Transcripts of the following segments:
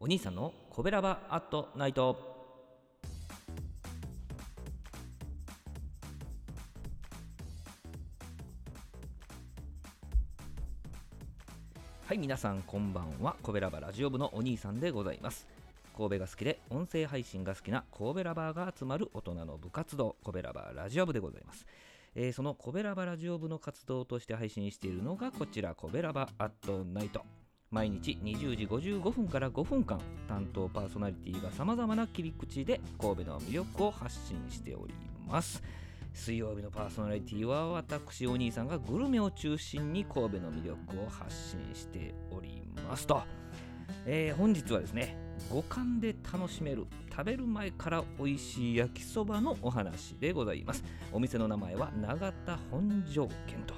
お兄さんのコベラバアットナイト。はい皆さんこんばんは。コベラバラジオ部のお兄さんでございます。神戸が好きで音声配信が好きな神戸ラバーが集まる大人の部活動コベラバーラジオ部でございます。えーそのコベラバラジオ部の活動として配信しているのがこちらコベラバアットナイト。毎日20時55分から5分間担当パーソナリティがさまざまな切り口で神戸の魅力を発信しております。水曜日のパーソナリティは私お兄さんがグルメを中心に神戸の魅力を発信しておりますと、えー本日はですね五感で楽しめる食べる前から美味しい焼きそばのお話でございます。お店の名前は永田本条軒と。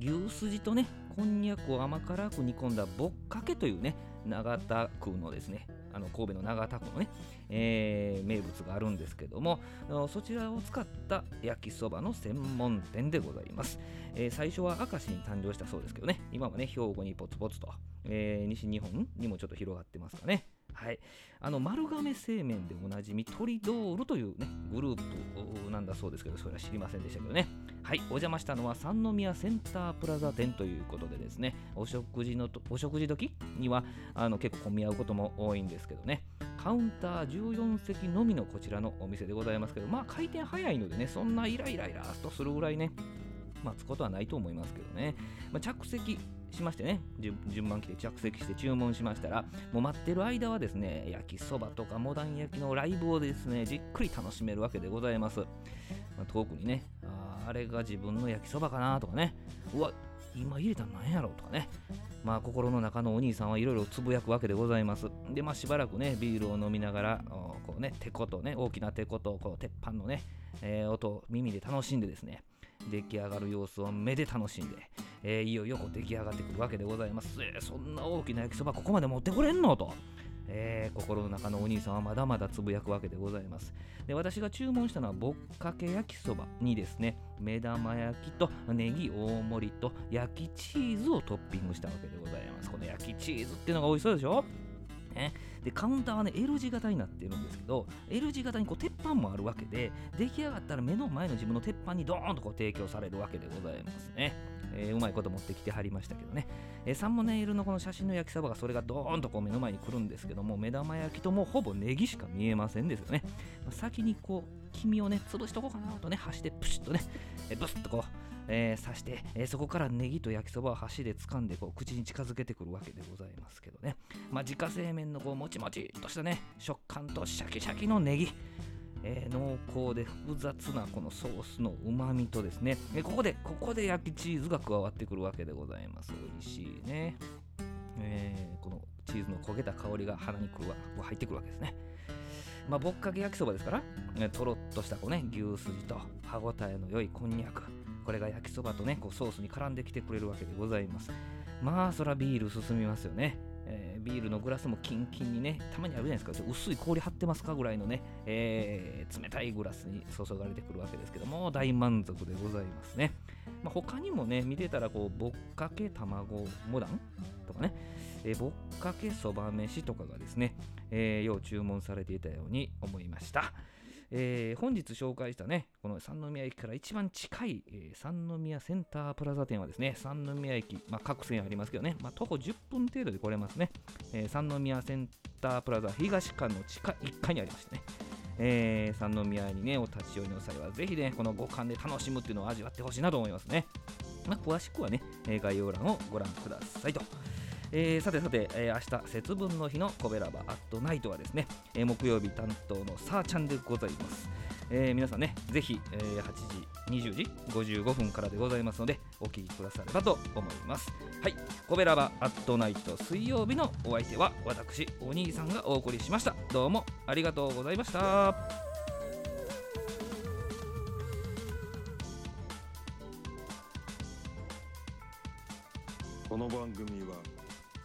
牛すじとねこんにゃくを甘辛く煮込んだぼっかけというね長田区のですねあの神戸の長田区のね、えー名物があるんですけどもそちらを使った焼きそばの専門店でございます、えー最初は明石に誕生したそうですけどね今はね兵庫にポツポツと、えー西日本にもちょっと広がってますかね。はい、あの丸亀製麺でおなじみトリドールというねグループなんだそうですけどそれは知りませんでしたけどね。はい。お邪魔したのは三宮センタープラザ店ということでですねお食事のお食事時にはあの結構混み合うことも多いんですけどね。カウンター14席のみのこちらのお店でございますけどまあ回転早いのでねそんなイライライラーとするぐらいね待つことはないと思いますけどね、まあ、着席しましてね。順番来て着席して注文しましたらもう待ってる間はですね焼きそばとかモダン焼きのライブをですねじっくり楽しめるわけでございます、まあ、遠くにねああれが自分の焼きそばかなとかね。うわ今入れたの何やろうとかね。まあ心の中のお兄さんはいろいろつぶやくわけでございます。でまあしばらくねビールを飲みながらこうねてことね大きなてことこう鉄板のね、えー音耳で楽しんでですね出来上がる様子を目で楽しんで、えーいよいよこう出来上がってくるわけでございます。えーそんな大きな焼きそばここまで持ってこれんの？と。えー心の中のお兄さんはまだまだつぶやくわけでございます。で私が注文したのはぼっかけ焼きそばにですね目玉焼きとネギ大盛りと焼きチーズをトッピングしたわけでございます。この焼きチーズっていうのが美味しそうでしょ？ね、でカウンターはね L 字型になってるんですけど L 字型にこう鉄板もあるわけで出来上がったら目の前の自分の鉄板にドーンとこう提供されるわけでございますね、えーうまいこと持ってきてはりましたけどね、えーサンモネイルのこの写真の焼きそばがそれがドーンとこう目の前に来るんですけども目玉焼きともほぼネギしか見えませんですよね、まあ先にこう黄身をね潰しとこうかなとね箸でプシッとね、えブスッとこうえー刺して、えーそこからネギと焼きそばを箸で掴んでこう口に近づけてくるわけでございますけどね、まあ、自家製麺のこうもちもちっとしたね食感とシャキシャキのネギ、えー濃厚で複雑なこのソースのうまみとですね、えーここでここで焼きチーズが加わってくるわけでございます。美味しいね、えーこのチーズの焦げた香りが鼻にくるわ入ってくるわけですね。まあ、ぼっかけ焼きそばですから、えとろっとしたこう、ね、牛すじと歯ごたえの良いこんにゃくこれが焼きそばとねこうソースに絡んできてくれるわけでございます。まあそらビール進みますよね、えービールのグラスもキンキンにねたまにあるじゃないですか。薄い氷張ってますかぐらいのね、えー冷たいグラスに注がれてくるわけですけども大満足でございますね、まあ、他にもね見てたらこうぼっかけ卵モダンとかね、えーぼっかけそば飯とかがですね、えーよう注文されていたように思いました。えー本日紹介したね、この三宮駅から一番近い、えー三宮センタープラザ店はですね、三宮駅、まあ、各線ありますけどね、まあ、徒歩10分程度で来れますね、えー三宮センタープラザ東館の地下1階にありましてね、えー三宮にね、お立ち寄りの際は、ぜひね、この五感で楽しむっていうのを味わってほしいなと思いますね。まあ、詳しくはね、概要欄をご覧くださいと。えーさてさて、えー明日節分の日のコベラバアットナイトはですね、えー木曜日担当のさーちゃんでございます。えー皆さんね、ぜひ、えー8時、20時55分からでございますので、お聞きくださればと思います。はい、コベラバアットナイト水曜日のお相手は私、お兄さんがお送りしました。どうもありがとうございました。この番組は